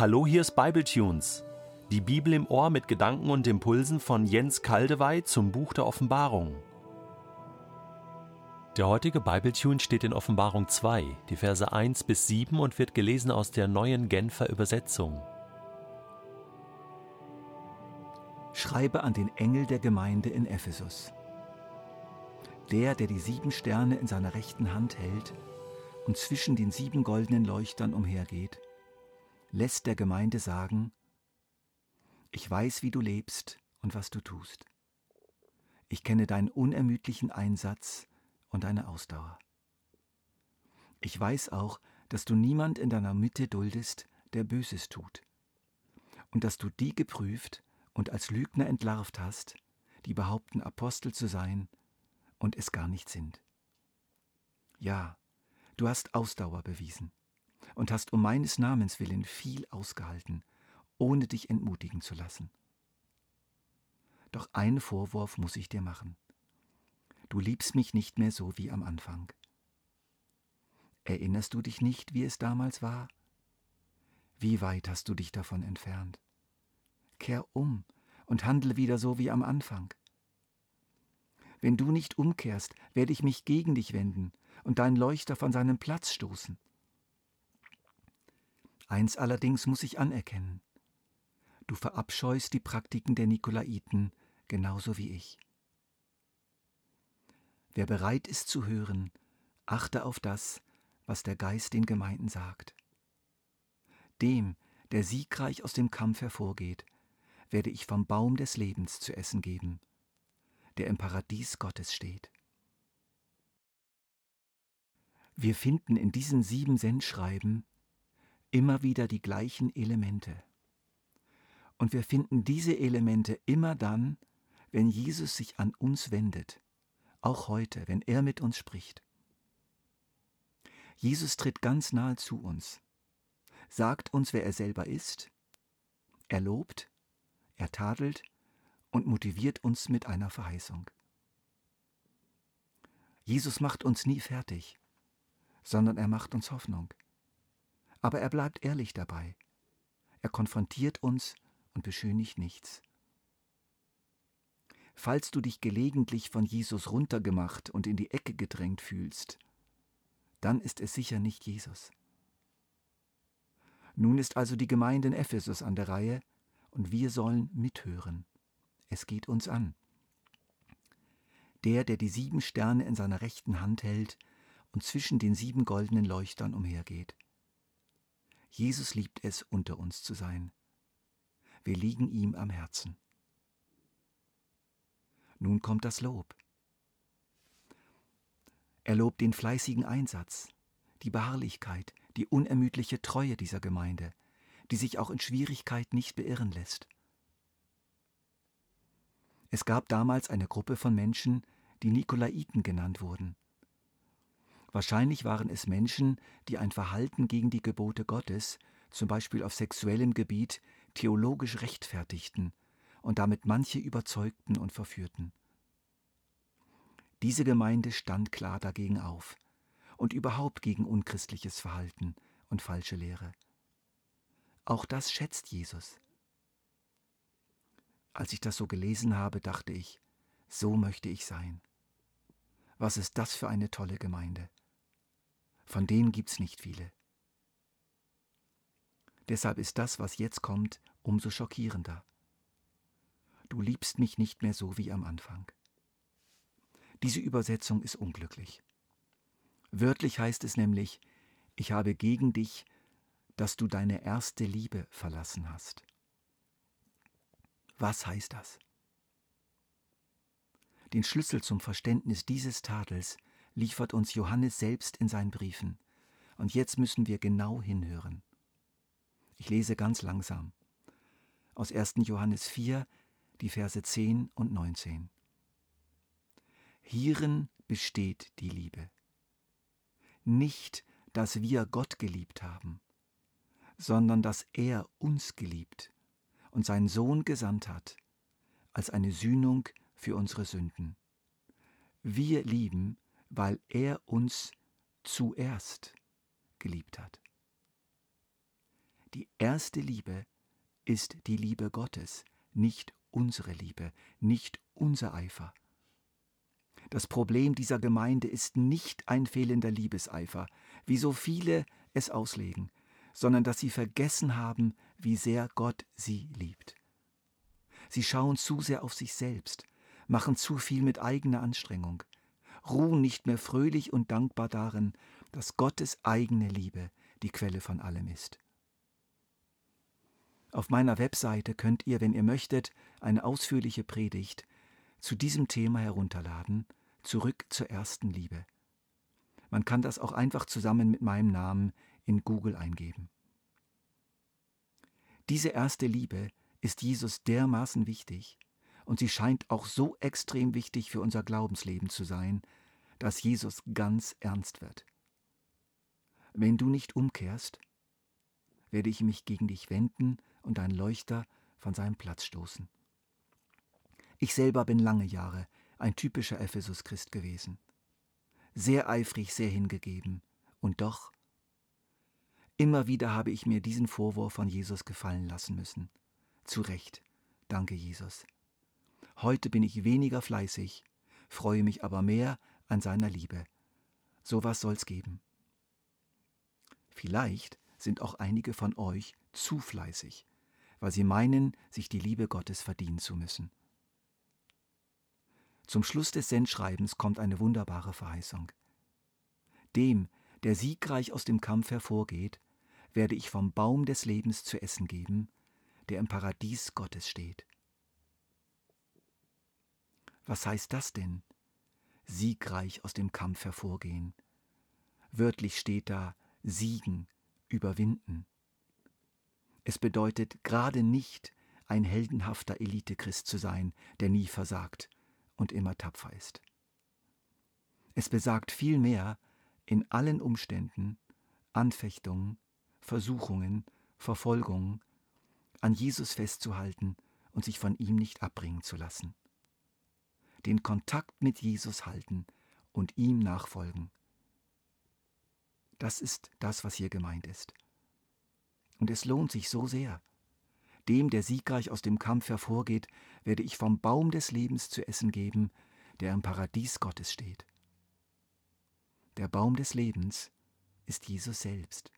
Hallo, hier ist Bibletunes. Die Bibel im Ohr mit Gedanken und Impulsen von Jens Kaldewey zum Buch der Offenbarung. Der heutige Bibletune steht in Offenbarung 2, die Verse 1 bis 7 und wird gelesen aus der neuen Genfer Übersetzung. Schreibe an den Engel der Gemeinde in Ephesus. Der, der die sieben Sterne in seiner rechten Hand hält und zwischen den sieben goldenen Leuchtern umhergeht, lässt der Gemeinde sagen, ich weiß, wie du lebst und was du tust. Ich kenne deinen unermüdlichen Einsatz und deine Ausdauer. Ich weiß auch, dass du niemand in deiner Mitte duldest, der Böses tut, und dass du die geprüft und als Lügner entlarvt hast, die behaupten, Apostel zu sein und es gar nicht sind. Ja, du hast Ausdauer bewiesen und hast um meines Namens willen viel ausgehalten, ohne dich entmutigen zu lassen. Doch einen Vorwurf muss ich dir machen. Du liebst mich nicht mehr so wie am Anfang. Erinnerst du dich nicht, wie es damals war? Wie weit hast du dich davon entfernt? Kehr um und handle wieder so wie am Anfang. Wenn du nicht umkehrst, werde ich mich gegen dich wenden und deinen Leuchter von seinem Platz stoßen. Eins allerdings muss ich anerkennen. Du verabscheust die Praktiken der Nikolaiten genauso wie ich. Wer bereit ist zu hören, achte auf das, was der Geist den Gemeinden sagt. Dem, der siegreich aus dem Kampf hervorgeht, werde ich vom Baum des Lebens zu essen geben, der im Paradies Gottes steht. Wir finden in diesen sieben Sendschreiben immer wieder die gleichen Elemente. Und wir finden diese Elemente immer dann, wenn Jesus sich an uns wendet, auch heute, wenn er mit uns spricht. Jesus tritt ganz nahe zu uns, sagt uns, wer er selber ist, er lobt, er tadelt und motiviert uns mit einer Verheißung. Jesus macht uns nie fertig, sondern er macht uns Hoffnung aber er bleibt ehrlich dabei. Er konfrontiert uns und beschönigt nichts. Falls du dich gelegentlich von Jesus runtergemacht und in die Ecke gedrängt fühlst, dann ist es sicher nicht Jesus. Nun ist also die Gemeinde in Ephesus an der Reihe und wir sollen mithören. Es geht uns an. Der, der die sieben Sterne in seiner rechten Hand hält und zwischen den sieben goldenen Leuchtern umhergeht. Jesus liebt es, unter uns zu sein. Wir liegen ihm am Herzen. Nun kommt das Lob. Er lobt den fleißigen Einsatz, die Beharrlichkeit, die unermüdliche Treue dieser Gemeinde, die sich auch in Schwierigkeit nicht beirren lässt. Es gab damals eine Gruppe von Menschen, die Nikolaiten genannt wurden. Wahrscheinlich waren es Menschen, die ein Verhalten gegen die Gebote Gottes, zum Beispiel auf sexuellem Gebiet, theologisch rechtfertigten und damit manche überzeugten und verführten. Diese Gemeinde stand klar dagegen auf und überhaupt gegen unchristliches Verhalten und falsche Lehre. Auch das schätzt Jesus. Als ich das so gelesen habe, dachte ich, so möchte ich sein. Was ist das für eine tolle Gemeinde? Von denen gibt's nicht viele. Deshalb ist das, was jetzt kommt, umso schockierender. Du liebst mich nicht mehr so wie am Anfang. Diese Übersetzung ist unglücklich. Wörtlich heißt es nämlich, ich habe gegen dich, dass du deine erste Liebe verlassen hast. Was heißt das? Den Schlüssel zum Verständnis dieses Tadels liefert uns Johannes selbst in seinen Briefen. Und jetzt müssen wir genau hinhören. Ich lese ganz langsam. Aus 1. Johannes 4, die Verse 10 und 19. Hierin besteht die Liebe. Nicht, dass wir Gott geliebt haben, sondern dass er uns geliebt und seinen Sohn gesandt hat, als eine Sühnung für unsere Sünden. Wir lieben, weil er uns zuerst geliebt hat. Die erste Liebe ist die Liebe Gottes, nicht unsere Liebe, nicht unser Eifer. Das Problem dieser Gemeinde ist nicht ein fehlender Liebeseifer, wie so viele es auslegen, sondern dass sie vergessen haben, wie sehr Gott sie liebt. Sie schauen zu sehr auf sich selbst, machen zu viel mit eigener Anstrengung, ruhen nicht mehr fröhlich und dankbar darin, dass Gottes eigene Liebe die Quelle von allem ist. Auf meiner Webseite könnt ihr, wenn ihr möchtet, eine ausführliche Predigt zu diesem Thema herunterladen, zurück zur ersten Liebe. Man kann das auch einfach zusammen mit meinem Namen in Google eingeben. Diese erste Liebe ist Jesus dermaßen wichtig, und sie scheint auch so extrem wichtig für unser Glaubensleben zu sein, dass Jesus ganz ernst wird. Wenn du nicht umkehrst, werde ich mich gegen dich wenden und dein Leuchter von seinem Platz stoßen. Ich selber bin lange Jahre ein typischer Ephesus-Christ gewesen. Sehr eifrig, sehr hingegeben. Und doch, immer wieder habe ich mir diesen Vorwurf von Jesus gefallen lassen müssen. Zu Recht. Danke, Jesus. Heute bin ich weniger fleißig, freue mich aber mehr an seiner Liebe. So was soll's geben. Vielleicht sind auch einige von euch zu fleißig, weil sie meinen, sich die Liebe Gottes verdienen zu müssen. Zum Schluss des Sendschreibens kommt eine wunderbare Verheißung. Dem, der siegreich aus dem Kampf hervorgeht, werde ich vom Baum des Lebens zu essen geben, der im Paradies Gottes steht. Was heißt das denn? Siegreich aus dem Kampf hervorgehen. Wörtlich steht da siegen, überwinden. Es bedeutet gerade nicht, ein heldenhafter Elitechrist zu sein, der nie versagt und immer tapfer ist. Es besagt vielmehr, in allen Umständen, Anfechtungen, Versuchungen, Verfolgungen, an Jesus festzuhalten und sich von ihm nicht abbringen zu lassen. Den Kontakt mit Jesus halten und ihm nachfolgen. Das ist das, was hier gemeint ist. Und es lohnt sich so sehr. Dem, der siegreich aus dem Kampf hervorgeht, werde ich vom Baum des Lebens zu essen geben, der im Paradies Gottes steht. Der Baum des Lebens ist Jesus selbst.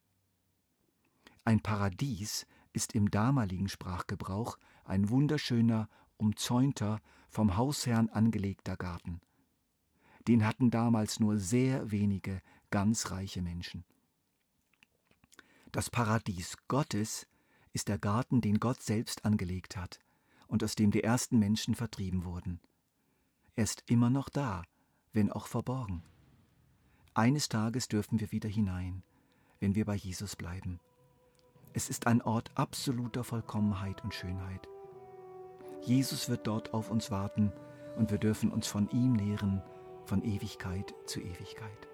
Ein Paradies ist im damaligen Sprachgebrauch ein wunderschöner, umzäunter, vom Hausherrn angelegter Garten. Den hatten damals nur sehr wenige ganz reiche Menschen. Das Paradies Gottes ist der Garten, den Gott selbst angelegt hat und aus dem die ersten Menschen vertrieben wurden. Er ist immer noch da, wenn auch verborgen. Eines Tages dürfen wir wieder hinein, wenn wir bei Jesus bleiben. Es ist ein Ort absoluter Vollkommenheit und Schönheit. Jesus wird dort auf uns warten und wir dürfen uns von ihm nähren, von Ewigkeit zu Ewigkeit.